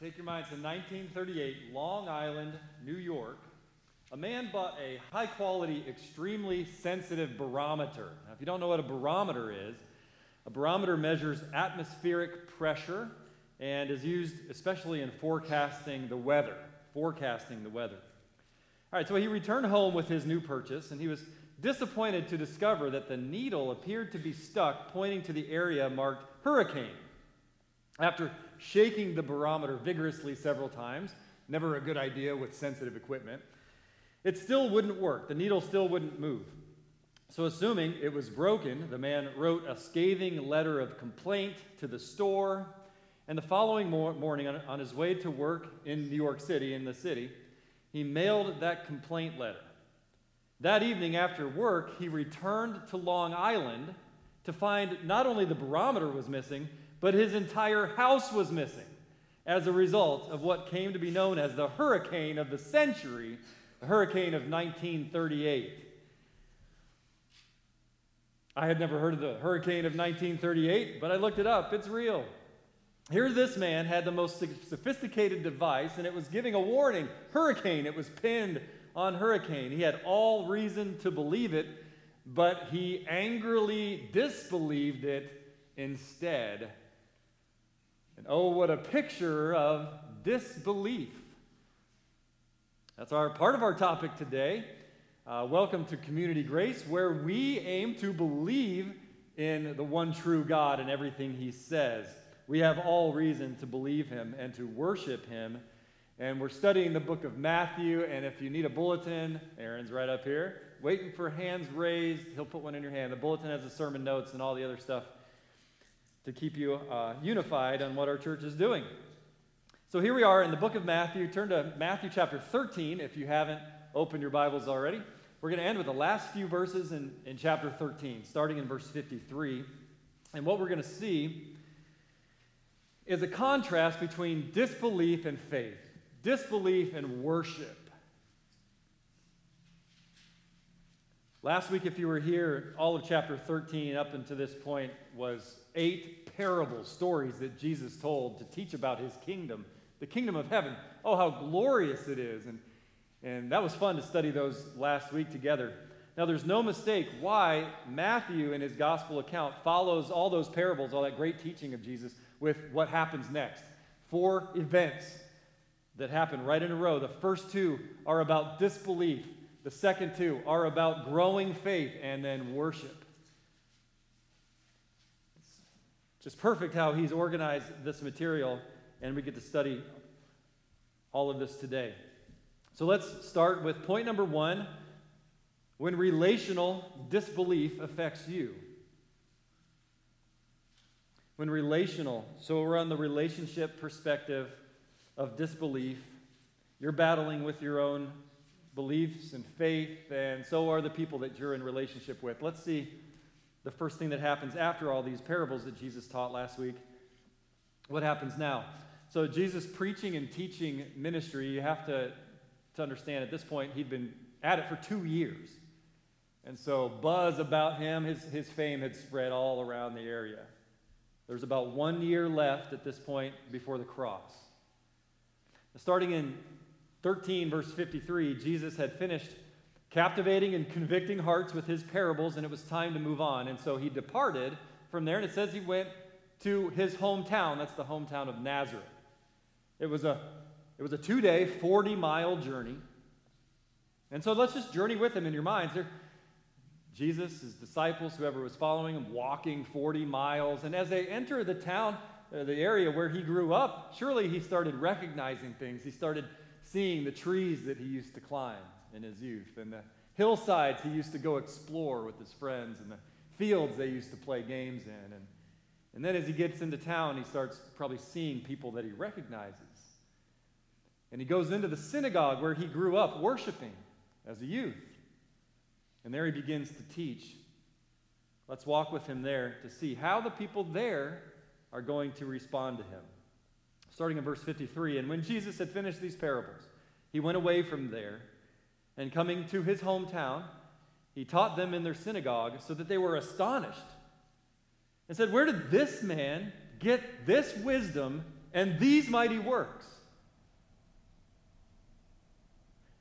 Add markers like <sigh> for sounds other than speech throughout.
Take your minds to 1938, Long Island, New York. A man bought a high quality, extremely sensitive barometer. Now, if you don't know what a barometer is, a barometer measures atmospheric pressure and is used especially in forecasting the weather. Forecasting the weather. All right, so he returned home with his new purchase, and he was disappointed to discover that the needle appeared to be stuck, pointing to the area marked hurricane. After shaking the barometer vigorously several times, never a good idea with sensitive equipment, it still wouldn't work. The needle still wouldn't move. So, assuming it was broken, the man wrote a scathing letter of complaint to the store. And the following morning, on his way to work in New York City, in the city, he mailed that complaint letter. That evening after work, he returned to Long Island to find not only the barometer was missing, but his entire house was missing as a result of what came to be known as the hurricane of the century, the hurricane of 1938. I had never heard of the hurricane of 1938, but I looked it up. It's real. Here, this man had the most sophisticated device, and it was giving a warning hurricane. It was pinned on hurricane. He had all reason to believe it, but he angrily disbelieved it instead and oh, what a picture of disbelief. That's our part of our topic today. Uh, welcome to Community Grace, where we aim to believe in the one true God and everything He says. We have all reason to believe Him and to worship Him. And we're studying the book of Matthew. And if you need a bulletin, Aaron's right up here, waiting for hands raised. He'll put one in your hand. The bulletin has the sermon notes and all the other stuff to keep you uh, unified on what our church is doing. So here we are in the book of Matthew. Turn to Matthew chapter 13 if you haven't opened your Bibles already. We're going to end with the last few verses in, in chapter 13, starting in verse 53. And what we're going to see is a contrast between disbelief and faith, disbelief and worship. Last week, if you were here, all of chapter 13 up until this point was eight parable stories that Jesus told to teach about his kingdom, the kingdom of heaven. Oh, how glorious it is. And, and that was fun to study those last week together. Now, there's no mistake why Matthew, in his gospel account, follows all those parables, all that great teaching of Jesus, with what happens next. Four events that happen right in a row. The first two are about disbelief, the second two are about growing faith and then worship. just perfect how he's organized this material, and we get to study all of this today. So let's start with point number one when relational disbelief affects you. When relational, so we're on the relationship perspective of disbelief. You're battling with your own beliefs and faith, and so are the people that you're in relationship with. Let's see the first thing that happens after all these parables that Jesus taught last week. What happens now? So, Jesus' preaching and teaching ministry, you have to, to understand at this point, he'd been at it for two years. And so, buzz about him, his, his fame had spread all around the area. There's about one year left at this point before the cross. Starting in 13, verse 53, Jesus had finished captivating and convicting hearts with his parables, and it was time to move on. And so he departed from there, and it says he went to his hometown. That's the hometown of Nazareth. It was a, it was a two day, 40 mile journey. And so let's just journey with him in your minds. There, Jesus, his disciples, whoever was following him, walking 40 miles. And as they enter the town, uh, the area where he grew up, surely he started recognizing things. He started seeing the trees that he used to climb in his youth, and the hillsides he used to go explore with his friends, and the fields they used to play games in. And, and then as he gets into town, he starts probably seeing people that he recognizes. And he goes into the synagogue where he grew up worshiping as a youth. And there he begins to teach. Let's walk with him there to see how the people there are going to respond to him. Starting in verse 53 And when Jesus had finished these parables, he went away from there and coming to his hometown, he taught them in their synagogue so that they were astonished and said, Where did this man get this wisdom and these mighty works.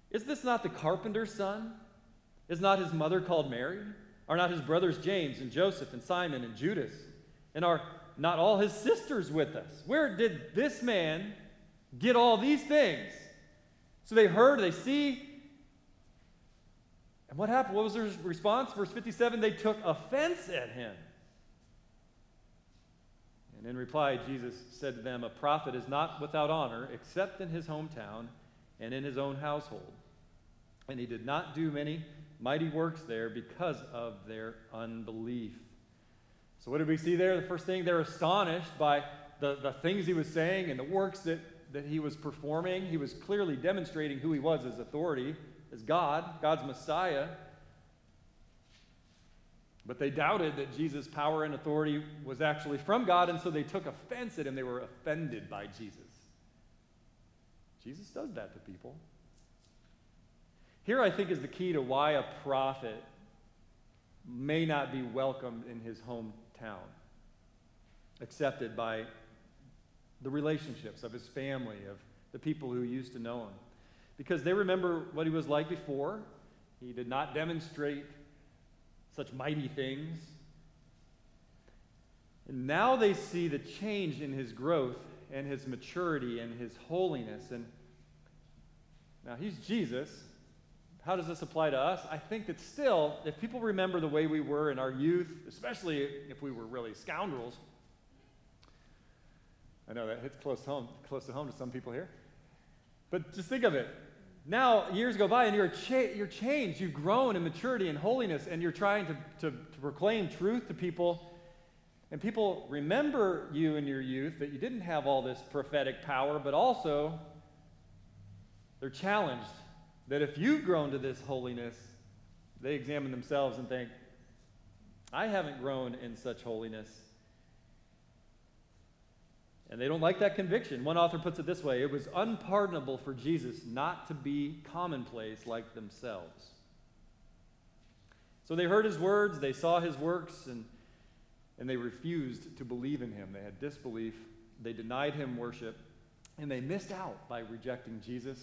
Is this not the carpenter's son? Is not his mother called Mary? Are not his brothers James and Joseph and Simon and Judas? And are not all his sisters with us? Where did this man get all these things? So they heard, they see. And what happened? What was their response? Verse 57 they took offense at him. And in reply, Jesus said to them, A prophet is not without honor except in his hometown and in his own household. And he did not do many mighty works there because of their unbelief. So, what did we see there? The first thing, they're astonished by the, the things he was saying and the works that, that he was performing. He was clearly demonstrating who he was as authority, as God, God's Messiah. But they doubted that Jesus' power and authority was actually from God, and so they took offense at him. They were offended by Jesus. Jesus does that to people. Here, I think, is the key to why a prophet may not be welcomed in his hometown, accepted by the relationships of his family, of the people who used to know him. Because they remember what he was like before. He did not demonstrate such mighty things. And now they see the change in his growth and his maturity and his holiness. And now he's Jesus. How does this apply to us? I think that still, if people remember the way we were in our youth, especially if we were really scoundrels, I know that hits close home, close to home to some people here. But just think of it. Now, years go by and you're, cha- you're changed. You've grown in maturity and holiness, and you're trying to, to, to proclaim truth to people. And people remember you in your youth that you didn't have all this prophetic power, but also they're challenged that if you've grown to this holiness, they examine themselves and think, I haven't grown in such holiness. And they don't like that conviction. One author puts it this way it was unpardonable for Jesus not to be commonplace like themselves. So they heard his words, they saw his works, and, and they refused to believe in him. They had disbelief, they denied him worship, and they missed out by rejecting Jesus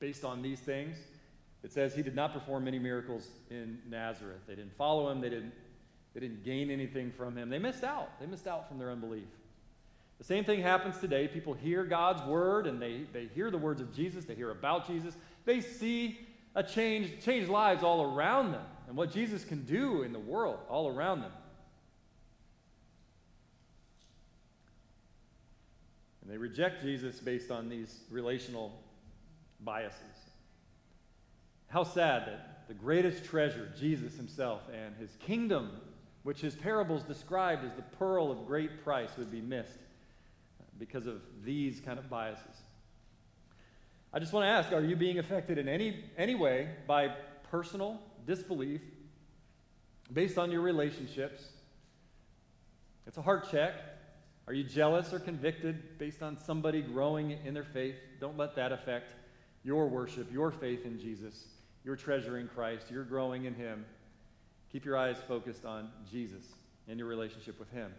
based on these things. It says he did not perform many miracles in Nazareth. They didn't follow him, they didn't, they didn't gain anything from him. They missed out. They missed out from their unbelief. The same thing happens today. People hear God's word and they, they hear the words of Jesus, they hear about Jesus, they see a change, change lives all around them and what Jesus can do in the world all around them. And they reject Jesus based on these relational biases. How sad that the greatest treasure, Jesus himself, and his kingdom, which his parables described as the pearl of great price, would be missed because of these kind of biases. I just want to ask are you being affected in any, any way by personal disbelief based on your relationships? It's a heart check. Are you jealous or convicted based on somebody growing in their faith? Don't let that affect your worship, your faith in Jesus, your treasure in Christ, your growing in Him. Keep your eyes focused on Jesus and your relationship with Him.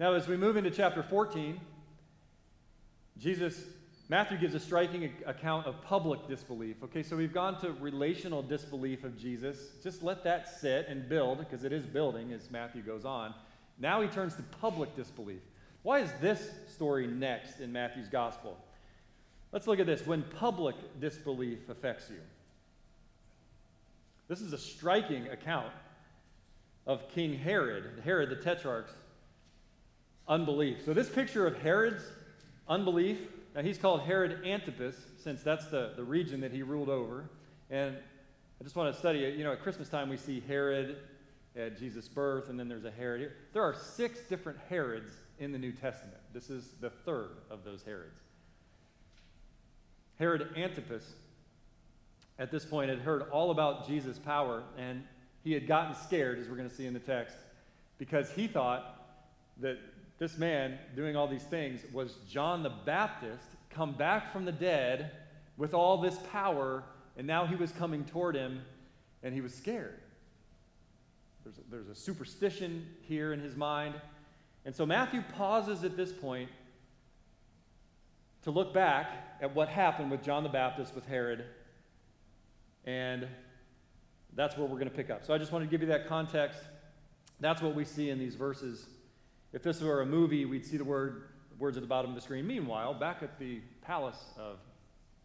Now, as we move into chapter 14, Jesus, Matthew gives a striking account of public disbelief. Okay, so we've gone to relational disbelief of Jesus. Just let that sit and build, because it is building as Matthew goes on. Now he turns to public disbelief. Why is this story next in Matthew's gospel? Let's look at this. When public disbelief affects you. This is a striking account of King Herod, Herod the Tetrarch's unbelief. So, this picture of Herod's unbelief, now he's called Herod Antipas, since that's the, the region that he ruled over. And I just want to study it. You know, at Christmas time, we see Herod at Jesus' birth, and then there's a Herod here. There are six different Herods in the New Testament. This is the third of those Herods. Herod Antipas, at this point, had heard all about Jesus' power, and he had gotten scared, as we're going to see in the text, because he thought that this man doing all these things was John the Baptist come back from the dead with all this power, and now he was coming toward him, and he was scared. There's a, there's a superstition here in his mind. And so Matthew pauses at this point to look back at what happened with John the Baptist, with Herod, and that's where we're going to pick up. So I just wanted to give you that context. That's what we see in these verses. If this were a movie, we'd see the word words at the bottom of the screen. Meanwhile, back at the palace of,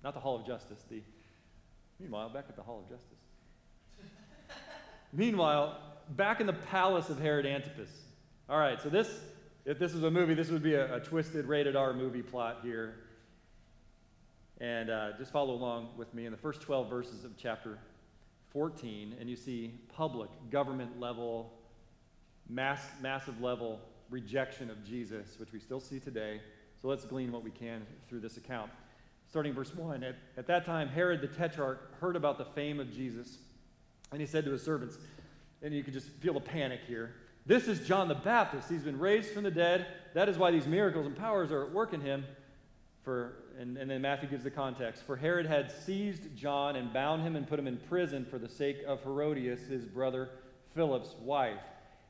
not the Hall of Justice, the, meanwhile, back at the Hall of Justice. <laughs> meanwhile, back in the palace of Herod Antipas. All right, so this, if this was a movie, this would be a, a twisted rated R movie plot here. And uh, just follow along with me in the first 12 verses of chapter 14, and you see public, government level, mass, massive level rejection of Jesus, which we still see today. So let's glean what we can through this account. Starting verse 1 At, at that time, Herod the Tetrarch heard about the fame of Jesus, and he said to his servants, and you can just feel the panic here. This is John the Baptist. He's been raised from the dead. That is why these miracles and powers are at work in him. For, and, and then Matthew gives the context. For Herod had seized John and bound him and put him in prison for the sake of Herodias, his brother Philip's wife.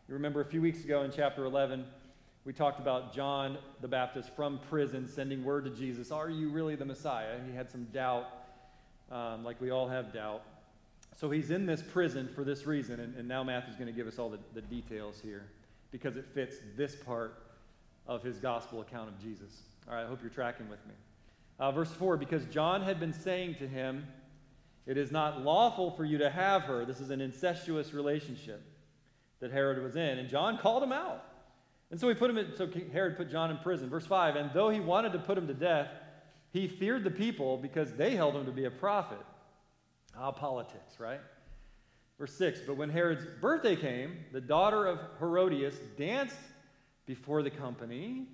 You remember a few weeks ago in chapter 11, we talked about John the Baptist from prison sending word to Jesus Are you really the Messiah? He had some doubt, um, like we all have doubt. So he's in this prison for this reason, and, and now Matthew's going to give us all the, the details here because it fits this part of his gospel account of Jesus. All right, I hope you're tracking with me. Uh, verse 4 Because John had been saying to him, It is not lawful for you to have her. This is an incestuous relationship that Herod was in. And John called him out. And so he put him in, so Herod put John in prison. Verse 5 And though he wanted to put him to death, he feared the people because they held him to be a prophet. Ah, politics, right? Verse 6 But when Herod's birthday came, the daughter of Herodias danced before the company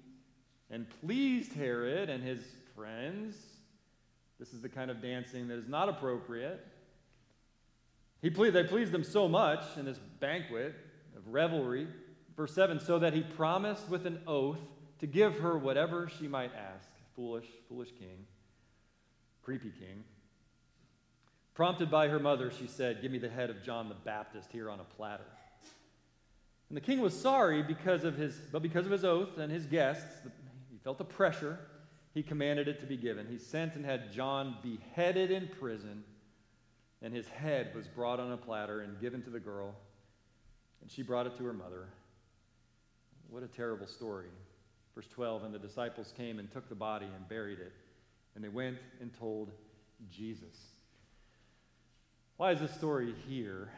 and pleased Herod and his friends. This is the kind of dancing that is not appropriate. He ple- they pleased him so much in this banquet of revelry. Verse 7 so that he promised with an oath to give her whatever she might ask. Foolish, foolish king, creepy king. Prompted by her mother, she said, Give me the head of John the Baptist here on a platter. And the king was sorry because of his, but because of his oath and his guests, felt the pressure. He commanded it to be given. He sent and had John beheaded in prison, and his head was brought on a platter and given to the girl, and she brought it to her mother. What a terrible story. Verse 12 And the disciples came and took the body and buried it, and they went and told Jesus. Why is this story here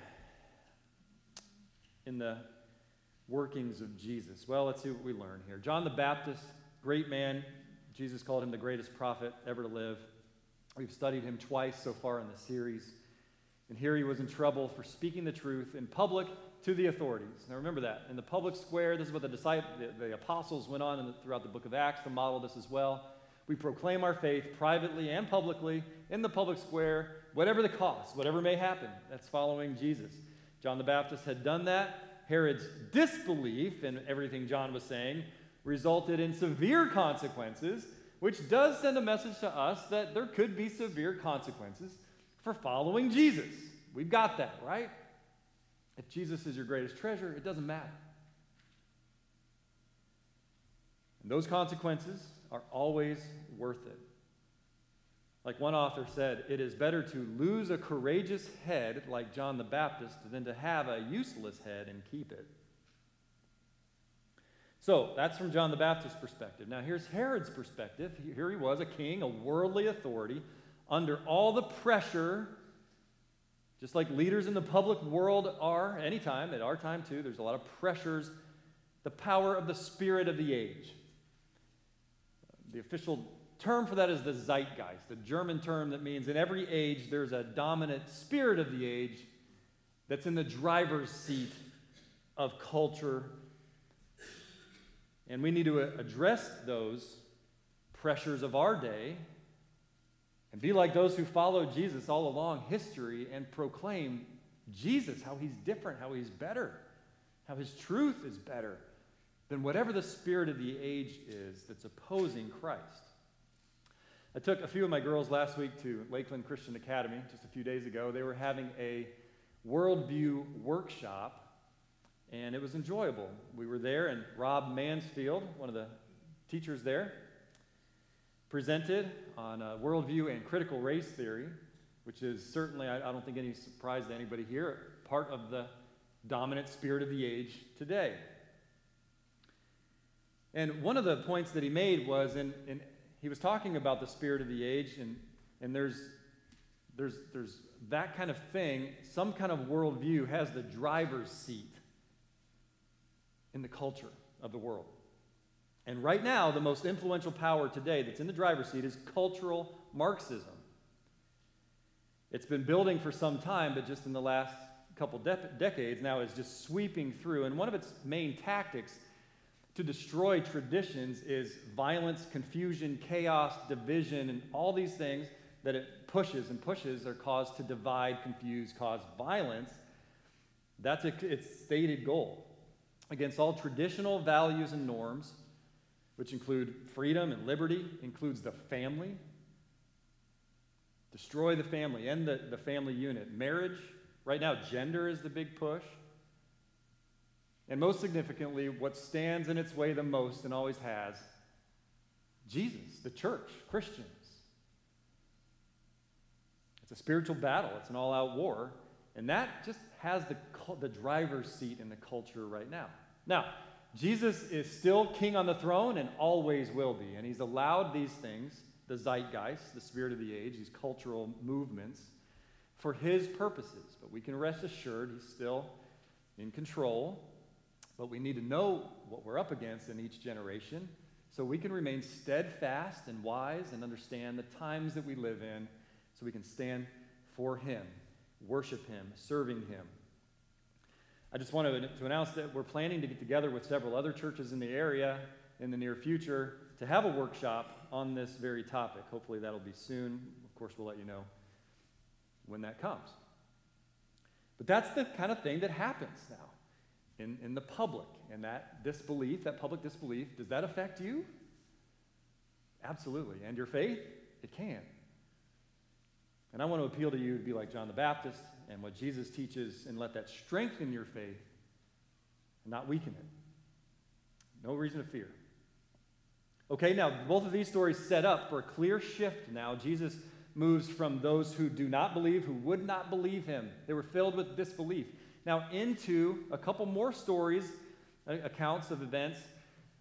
in the workings of Jesus? Well, let's see what we learn here. John the Baptist, great man. Jesus called him the greatest prophet ever to live. We've studied him twice so far in the series. And here he was in trouble for speaking the truth in public to the authorities. Now remember that. In the public square, this is what the, disciples, the, the apostles went on the, throughout the book of Acts to model this as well. We proclaim our faith privately and publicly in the public square, whatever the cost, whatever may happen. That's following Jesus. John the Baptist had done that. Herod's disbelief in everything John was saying resulted in severe consequences, which does send a message to us that there could be severe consequences for following Jesus. We've got that, right? If Jesus is your greatest treasure, it doesn't matter. And those consequences are always worth it. Like one author said, it is better to lose a courageous head like John the Baptist than to have a useless head and keep it. So that's from John the Baptist's perspective. Now here's Herod's perspective. Here he was, a king, a worldly authority, under all the pressure, just like leaders in the public world are, anytime, at our time too, there's a lot of pressures, the power of the spirit of the age. The official term for that is the zeitgeist, the German term that means in every age there's a dominant spirit of the age that's in the driver's seat of culture. And we need to uh, address those pressures of our day and be like those who followed Jesus all along history and proclaim Jesus, how he's different, how he's better, how his truth is better than whatever the spirit of the age is that's opposing Christ. I took a few of my girls last week to Lakeland Christian Academy just a few days ago. They were having a worldview workshop, and it was enjoyable. We were there, and Rob Mansfield, one of the teachers there, presented on uh, worldview and critical race theory, which is certainly, I, I don't think any surprise to anybody here, part of the dominant spirit of the age today. And one of the points that he made was, in, he was talking about the spirit of the age, and, and there's, there's, there's that kind of thing, some kind of worldview has the driver's seat in the culture of the world. And right now, the most influential power today that's in the driver's seat is cultural Marxism. It's been building for some time, but just in the last couple de- decades now is just sweeping through. And one of its main tactics to destroy traditions is violence, confusion, chaos, division, and all these things that it pushes and pushes are caused to divide, confuse, cause violence. That's its stated goal against all traditional values and norms, which include freedom and liberty, includes the family. Destroy the family, end the, the family unit. Marriage, right now, gender is the big push. And most significantly, what stands in its way the most and always has Jesus, the church, Christians. It's a spiritual battle, it's an all out war. And that just has the, the driver's seat in the culture right now. Now, Jesus is still king on the throne and always will be. And he's allowed these things, the zeitgeist, the spirit of the age, these cultural movements, for his purposes. But we can rest assured he's still in control but we need to know what we're up against in each generation so we can remain steadfast and wise and understand the times that we live in so we can stand for Him, worship Him, serving Him. I just want to, to announce that we're planning to get together with several other churches in the area in the near future to have a workshop on this very topic. Hopefully, that'll be soon. Of course, we'll let you know when that comes. But that's the kind of thing that happens now in, in the public. And that disbelief, that public disbelief, does that affect you? Absolutely. And your faith? It can. And I want to appeal to you to be like John the Baptist and what Jesus teaches and let that strengthen your faith and not weaken it. No reason to fear. Okay, now both of these stories set up for a clear shift now. Jesus moves from those who do not believe, who would not believe him. They were filled with disbelief now into a couple more stories, uh, accounts of events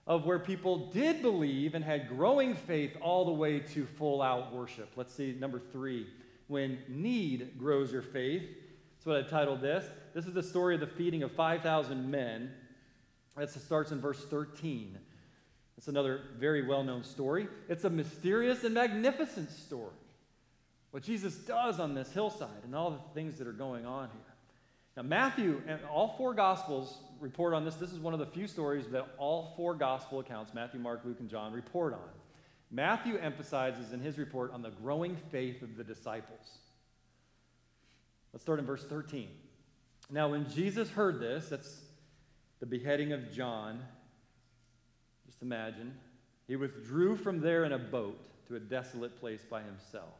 of where people did believe and had growing faith all the way to full out worship. Let's see, number three, when need grows your faith. That's what I titled this. This is the story of the feeding of 5,000 men. That starts in verse 13. It's another very well known story. It's a mysterious and magnificent story. What Jesus does on this hillside and all the things that are going on here. Now, Matthew and all four Gospels report on this. This is one of the few stories that all four Gospel accounts, Matthew, Mark, Luke, and John, report on. Matthew emphasizes in his report on the growing faith of the disciples. Let's start in verse 13. Now, when Jesus heard this, that's the beheading of John, just imagine, he withdrew from there in a boat to a desolate place by himself.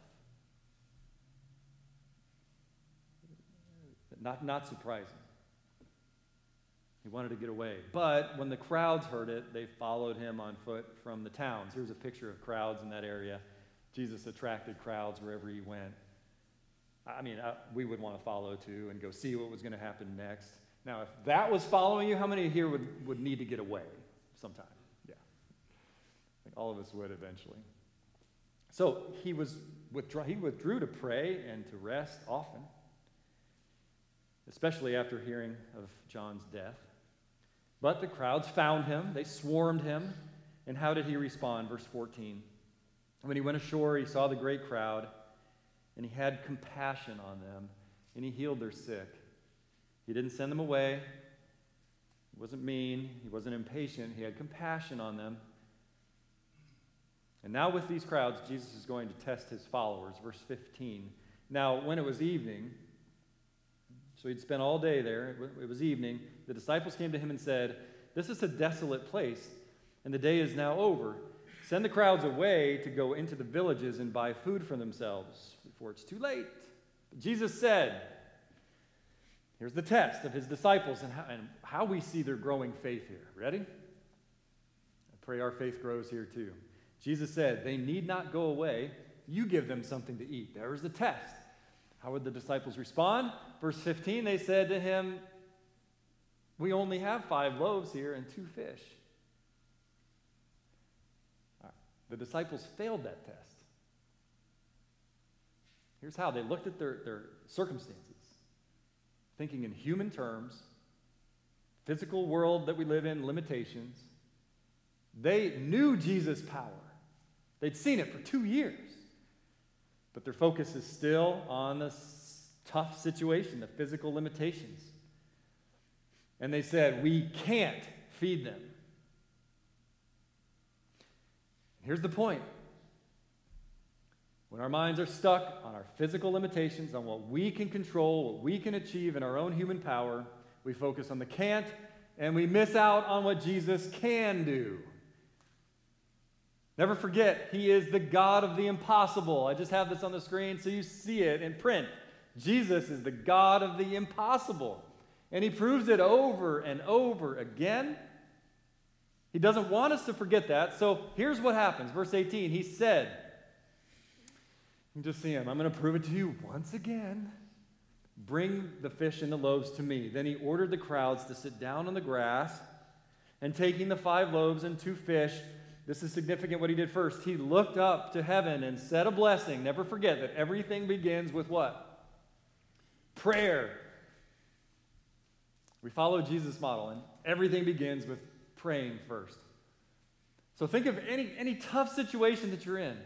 Not, not surprising. He wanted to get away. But when the crowds heard it, they followed him on foot from the towns. Here's a picture of crowds in that area. Jesus attracted crowds wherever he went. I mean, I, we would want to follow too and go see what was going to happen next. Now, if that was following you, how many here would, would need to get away sometime? Yeah. I think all of us would eventually. So he, was withdraw, he withdrew to pray and to rest often especially after hearing of John's death. But the crowds found him, they swarmed him. And how did he respond? Verse 14. When he went ashore, he saw the great crowd, and he had compassion on them, and he healed their sick. He didn't send them away. He wasn't mean. He wasn't impatient. He had compassion on them. And now, with these crowds, Jesus is going to test his followers. Verse 15. Now, when it was evening, so he'd spent all day there. It was evening. The disciples came to him and said, This is a desolate place, and the day is now over. Send the crowds away to go into the villages and buy food for themselves before it's too late. But Jesus said, Here's the test of his disciples and how, and how we see their growing faith here. Ready? I pray our faith grows here too. Jesus said, They need not go away. You give them something to eat. There is the test. How would the disciples respond? Verse 15, they said to him, We only have five loaves here and two fish. The disciples failed that test. Here's how they looked at their, their circumstances, thinking in human terms, physical world that we live in, limitations. They knew Jesus' power, they'd seen it for two years. But their focus is still on the tough situation, the physical limitations. And they said, We can't feed them. Here's the point when our minds are stuck on our physical limitations, on what we can control, what we can achieve in our own human power, we focus on the can't and we miss out on what Jesus can do. Never forget, He is the God of the impossible. I just have this on the screen so you see it in print. Jesus is the God of the impossible. And He proves it over and over again. He doesn't want us to forget that. So here's what happens. Verse 18 He said, You just see Him. I'm going to prove it to you once again. Bring the fish and the loaves to me. Then He ordered the crowds to sit down on the grass. And taking the five loaves and two fish, this is significant what he did first. He looked up to heaven and said a blessing. Never forget that everything begins with what? Prayer. We follow Jesus' model, and everything begins with praying first. So think of any, any tough situation that you're in.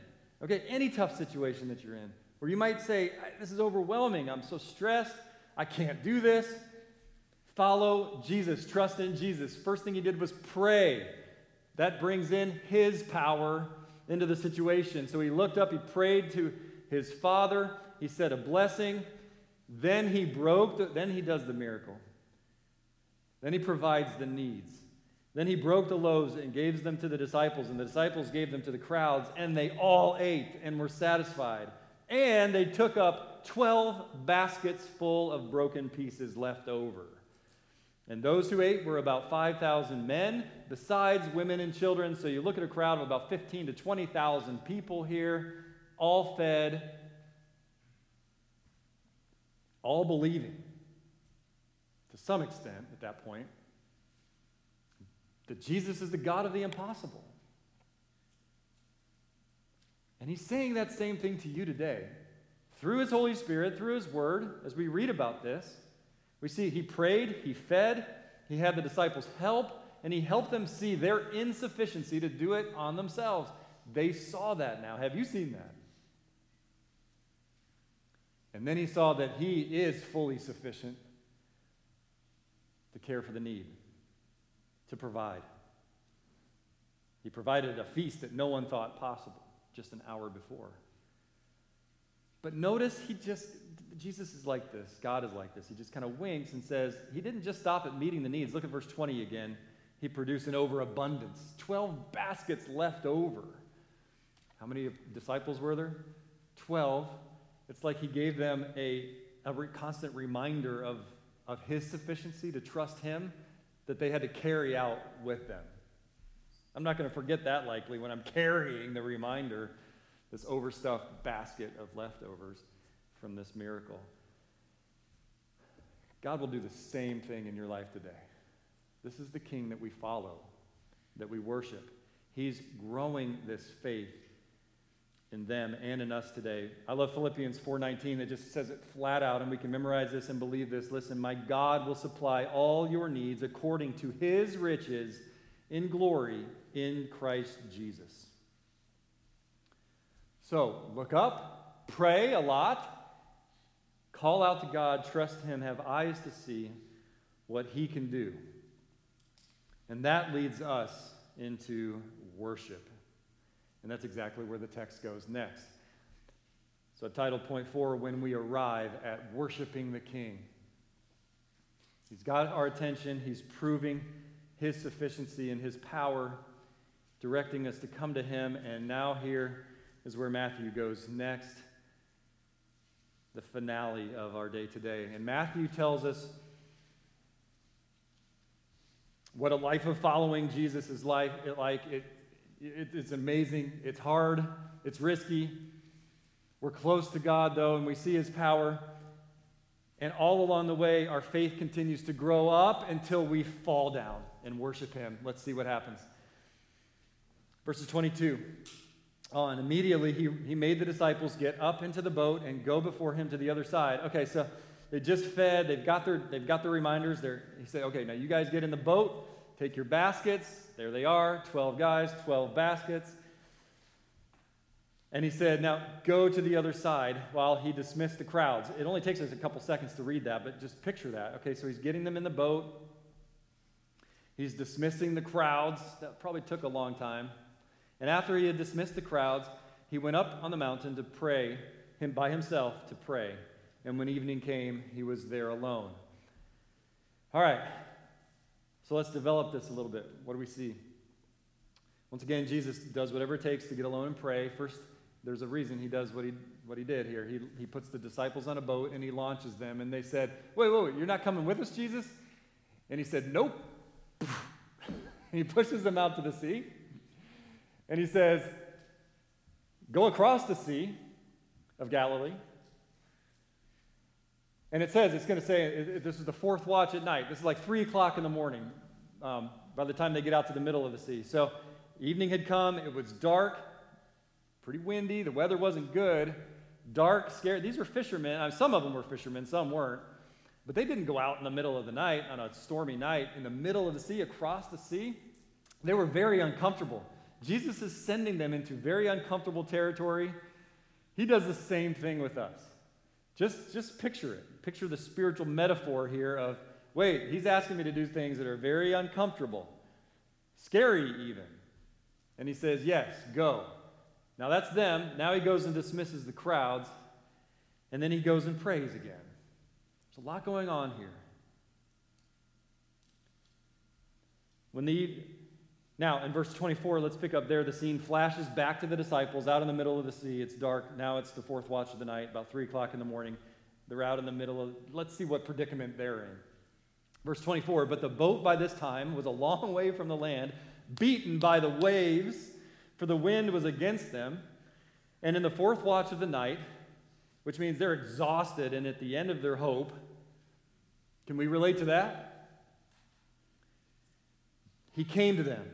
Okay, any tough situation that you're in, where you might say, This is overwhelming. I'm so stressed. I can't do this. Follow Jesus. Trust in Jesus. First thing he did was pray. That brings in his power into the situation. So he looked up, he prayed to his father, he said a blessing. Then he broke, the, then he does the miracle. Then he provides the needs. Then he broke the loaves and gave them to the disciples, and the disciples gave them to the crowds, and they all ate and were satisfied. And they took up 12 baskets full of broken pieces left over. And those who ate were about 5,000 men, besides women and children. So you look at a crowd of about 15 to 20,000 people here, all fed, all believing to some extent at that point that Jesus is the God of the impossible. And he's saying that same thing to you today through his Holy Spirit, through his word, as we read about this. We see he prayed, he fed, he had the disciples help, and he helped them see their insufficiency to do it on themselves. They saw that now. Have you seen that? And then he saw that he is fully sufficient to care for the need, to provide. He provided a feast that no one thought possible just an hour before. But notice he just Jesus is like this. God is like this. He just kind of winks and says, He didn't just stop at meeting the needs. Look at verse 20 again. He produced an overabundance 12 baskets left over. How many disciples were there? 12. It's like he gave them a, a re- constant reminder of, of his sufficiency to trust him that they had to carry out with them. I'm not going to forget that likely when I'm carrying the reminder, this overstuffed basket of leftovers from this miracle. God will do the same thing in your life today. This is the king that we follow, that we worship. He's growing this faith in them and in us today. I love Philippians 4:19 that just says it flat out and we can memorize this and believe this. Listen, my God will supply all your needs according to his riches in glory in Christ Jesus. So, look up, pray a lot, Call out to God, trust Him, have eyes to see what He can do. And that leads us into worship. And that's exactly where the text goes next. So, title point four when we arrive at worshiping the King. He's got our attention, He's proving His sufficiency and His power, directing us to come to Him. And now, here is where Matthew goes next the finale of our day today. And Matthew tells us what a life of following Jesus is like. It, like it, It, it's amazing. It's hard. It's risky. We're close to God, though, and we see His power. And all along the way, our faith continues to grow up until we fall down and worship Him. Let's see what happens. Verses 22 Oh, on. Immediately, he, he made the disciples get up into the boat and go before him to the other side. Okay, so they just fed. They've got their, they've got their reminders. They're, he said, okay, now you guys get in the boat, take your baskets. There they are 12 guys, 12 baskets. And he said, Now go to the other side while he dismissed the crowds. It only takes us a couple seconds to read that, but just picture that. Okay, so he's getting them in the boat. He's dismissing the crowds. That probably took a long time. And after he had dismissed the crowds, he went up on the mountain to pray, him by himself to pray. And when evening came, he was there alone. All right, so let's develop this a little bit. What do we see? Once again, Jesus does whatever it takes to get alone and pray. First, there's a reason he does what he, what he did here. He, he puts the disciples on a boat and he launches them. And they said, Wait, wait, wait, you're not coming with us, Jesus? And he said, Nope. <laughs> he pushes them out to the sea. And he says, Go across the Sea of Galilee. And it says, it's going to say, this is the fourth watch at night. This is like 3 o'clock in the morning um, by the time they get out to the middle of the sea. So evening had come. It was dark, pretty windy. The weather wasn't good. Dark, scared. These were fishermen. I mean, some of them were fishermen, some weren't. But they didn't go out in the middle of the night on a stormy night in the middle of the sea, across the sea. They were very uncomfortable. Jesus is sending them into very uncomfortable territory. He does the same thing with us. Just, just picture it. Picture the spiritual metaphor here of wait, he's asking me to do things that are very uncomfortable, scary even. And he says, yes, go. Now that's them. Now he goes and dismisses the crowds. And then he goes and prays again. There's a lot going on here. When the now, in verse 24, let's pick up there. The scene flashes back to the disciples out in the middle of the sea. It's dark. Now it's the fourth watch of the night, about 3 o'clock in the morning. They're out in the middle of, let's see what predicament they're in. Verse 24, but the boat by this time was a long way from the land, beaten by the waves, for the wind was against them. And in the fourth watch of the night, which means they're exhausted and at the end of their hope, can we relate to that? He came to them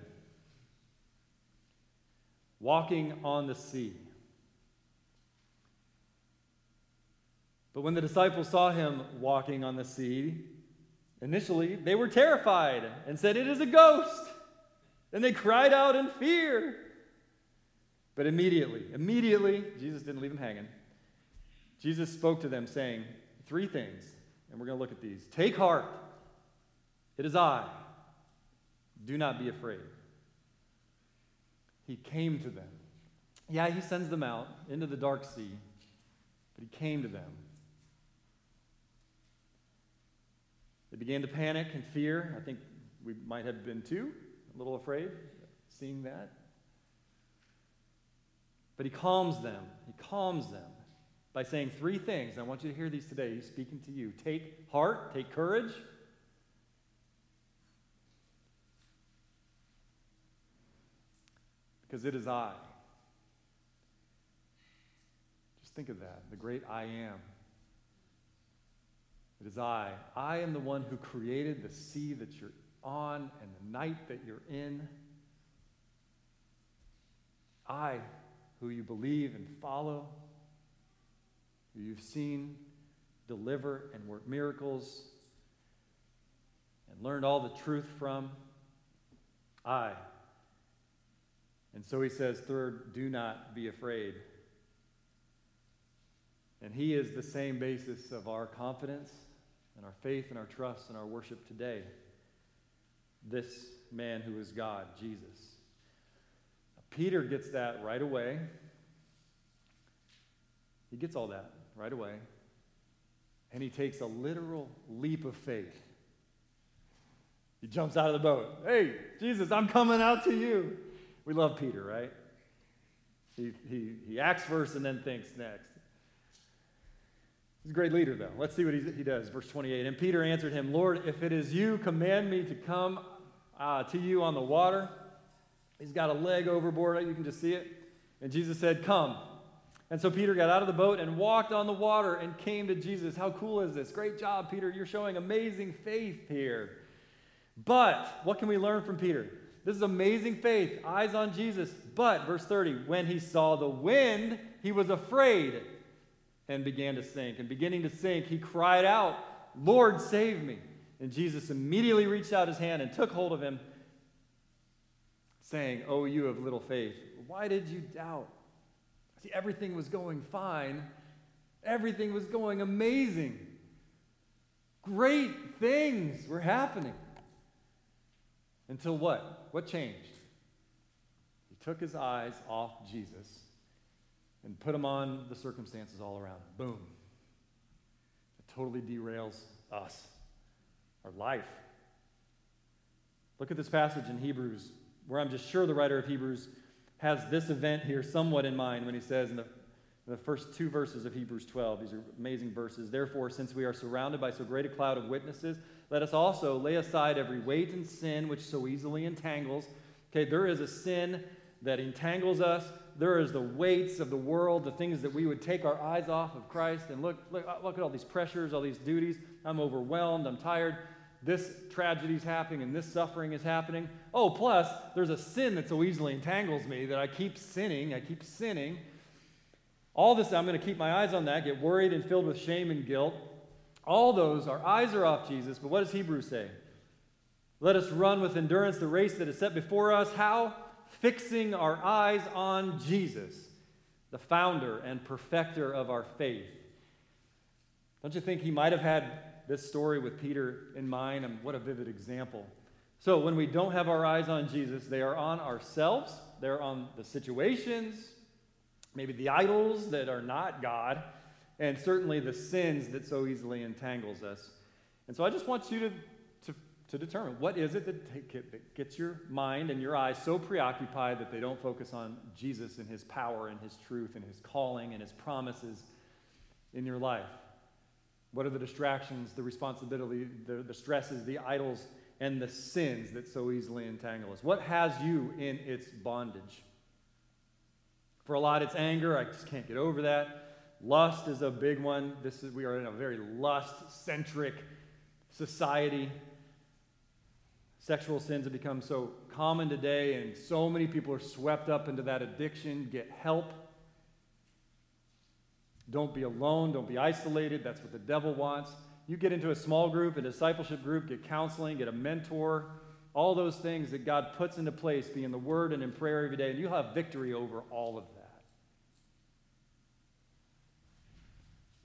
walking on the sea. But when the disciples saw him walking on the sea, initially they were terrified and said, It is a ghost. And they cried out in fear. But immediately, immediately, Jesus didn't leave them hanging. Jesus spoke to them, saying, Three things, and we're going to look at these. Take heart, it is I. Do not be afraid. He came to them. Yeah, he sends them out into the dark sea, but he came to them. They began to panic and fear. I think we might have been too, a little afraid seeing that. But he calms them. He calms them by saying three things. I want you to hear these today. He's speaking to you. Take heart, take courage. Because it is I. Just think of that the great I am. It is I. I am the one who created the sea that you're on and the night that you're in. I, who you believe and follow, who you've seen deliver and work miracles and learned all the truth from. I and so he says, third, do not be afraid. And he is the same basis of our confidence and our faith and our trust and our worship today. This man who is God, Jesus. Peter gets that right away. He gets all that right away. And he takes a literal leap of faith. He jumps out of the boat. Hey, Jesus, I'm coming out to you. We love Peter, right? He, he, he acts first and then thinks next. He's a great leader, though. Let's see what he, he does. Verse 28. And Peter answered him, Lord, if it is you, command me to come uh, to you on the water. He's got a leg overboard. You can just see it. And Jesus said, Come. And so Peter got out of the boat and walked on the water and came to Jesus. How cool is this? Great job, Peter. You're showing amazing faith here. But what can we learn from Peter? This is amazing faith, eyes on Jesus. But, verse 30, when he saw the wind, he was afraid and began to sink. And beginning to sink, he cried out, Lord, save me. And Jesus immediately reached out his hand and took hold of him, saying, Oh, you of little faith, why did you doubt? See, everything was going fine, everything was going amazing. Great things were happening. Until what? What changed? He took his eyes off Jesus and put them on the circumstances all around. Boom. It totally derails us, our life. Look at this passage in Hebrews, where I'm just sure the writer of Hebrews has this event here somewhat in mind when he says in the, in the first two verses of Hebrews 12, these are amazing verses. Therefore, since we are surrounded by so great a cloud of witnesses, let us also lay aside every weight and sin which so easily entangles. Okay, there is a sin that entangles us. There is the weights of the world, the things that we would take our eyes off of Christ and look, look, uh, look at all these pressures, all these duties. I'm overwhelmed. I'm tired. This tragedy is happening and this suffering is happening. Oh, plus, there's a sin that so easily entangles me that I keep sinning. I keep sinning. All this, I'm going to keep my eyes on that, get worried and filled with shame and guilt. All those, our eyes are off Jesus, but what does Hebrews say? Let us run with endurance the race that is set before us. How? Fixing our eyes on Jesus, the founder and perfecter of our faith. Don't you think he might have had this story with Peter in mind? And what a vivid example. So, when we don't have our eyes on Jesus, they are on ourselves, they're on the situations, maybe the idols that are not God and certainly the sins that so easily entangles us. And so I just want you to, to, to determine what is it that, take, that gets your mind and your eyes so preoccupied that they don't focus on Jesus and his power and his truth and his calling and his promises in your life? What are the distractions, the responsibility, the, the stresses, the idols, and the sins that so easily entangle us? What has you in its bondage? For a lot, it's anger. I just can't get over that. Lust is a big one. This is, we are in a very lust centric society. Sexual sins have become so common today, and so many people are swept up into that addiction. Get help. Don't be alone. Don't be isolated. That's what the devil wants. You get into a small group, a discipleship group, get counseling, get a mentor, all those things that God puts into place, be in the Word and in prayer every day, and you'll have victory over all of them.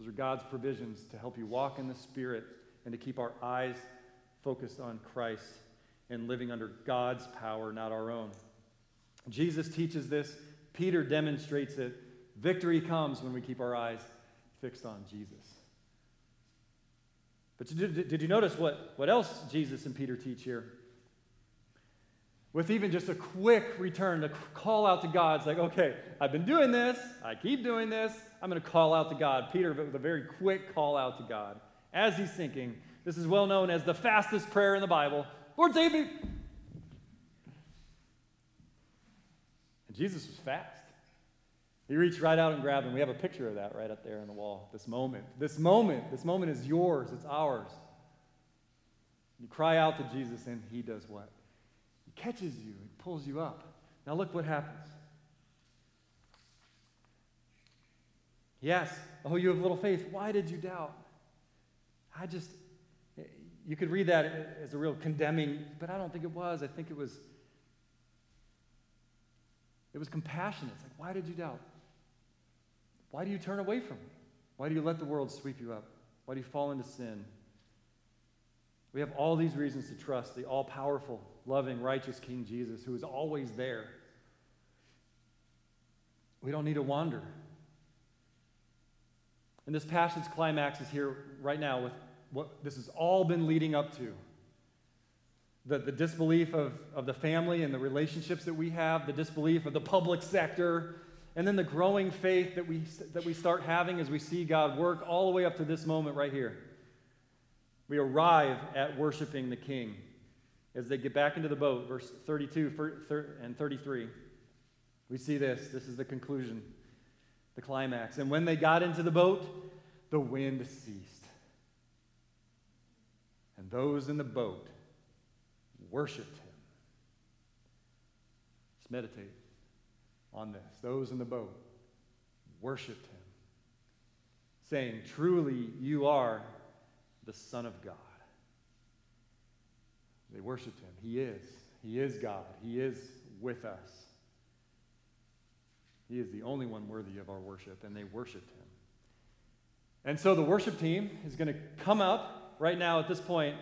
Those are God's provisions to help you walk in the Spirit and to keep our eyes focused on Christ and living under God's power, not our own. Jesus teaches this. Peter demonstrates it. Victory comes when we keep our eyes fixed on Jesus. But did, you notice what, what else Jesus and Peter teach here? with even just a quick return to call out to God. It's like, okay, I've been doing this, I keep doing this, I'm going to call out to God. Peter, with a very quick call out to God as he's sinking. This is well known as the fastest prayer in the Bible Lord, save me. And Jesus was fast. He reached right out and grabbed him. We have a picture of that right up there on the wall. This moment. This moment. This moment is yours. It's ours. You cry out to Jesus, and he does what? He catches you, he pulls you up. Now, look what happens. Yes, oh, you have little faith. Why did you doubt? I just, you could read that as a real condemning, but I don't think it was. I think it was, it was compassionate. It's like, why did you doubt? Why do you turn away from me? Why do you let the world sweep you up? Why do you fall into sin? We have all these reasons to trust the all powerful, loving, righteous King Jesus who is always there. We don't need to wander. And this passage climax is here right now with what this has all been leading up to. The, the disbelief of, of the family and the relationships that we have, the disbelief of the public sector, and then the growing faith that we, that we start having as we see God work all the way up to this moment right here. We arrive at worshiping the King. as they get back into the boat, verse 32 and 33. We see this. This is the conclusion, the climax. And when they got into the boat, the wind ceased. And those in the boat worshiped him. Let's meditate on this. Those in the boat worshiped him, saying, Truly, you are the Son of God. They worshiped him. He is. He is God. He is with us. He is the only one worthy of our worship, and they worshiped him. And so the worship team is going to come up right now at this point,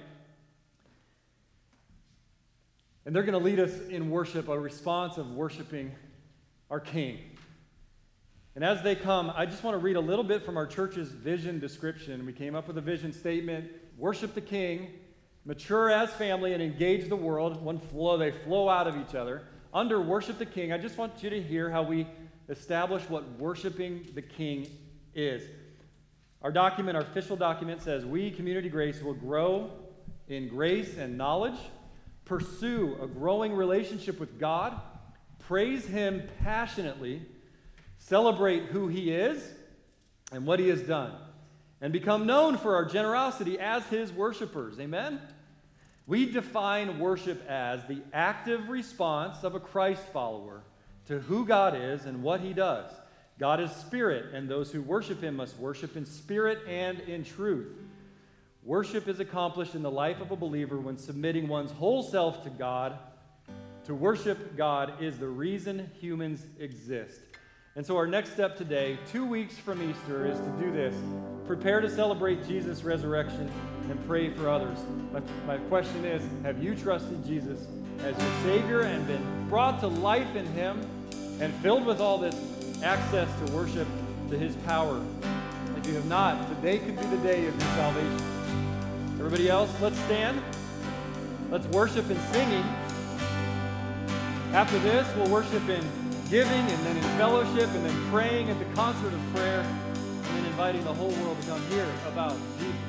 and they're going to lead us in worship, a response of worshiping our King. And as they come, I just want to read a little bit from our church's vision description. We came up with a vision statement worship the King, mature as family, and engage the world. One flow, they flow out of each other. Under worship the King, I just want you to hear how we establish what worshiping the King is. Our document, our official document says, We, Community Grace, will grow in grace and knowledge, pursue a growing relationship with God, praise Him passionately, celebrate who He is and what He has done, and become known for our generosity as His worshipers. Amen? We define worship as the active response of a Christ follower to who God is and what He does. God is spirit, and those who worship him must worship in spirit and in truth. Worship is accomplished in the life of a believer when submitting one's whole self to God. To worship God is the reason humans exist. And so, our next step today, two weeks from Easter, is to do this prepare to celebrate Jesus' resurrection and pray for others. My, my question is Have you trusted Jesus as your Savior and been brought to life in Him and filled with all this access to worship to his power. If you have not, today could be the day of your salvation. Everybody else, let's stand. Let's worship in singing. After this, we'll worship in giving and then in fellowship and then praying at the concert of prayer and then inviting the whole world to come hear about Jesus.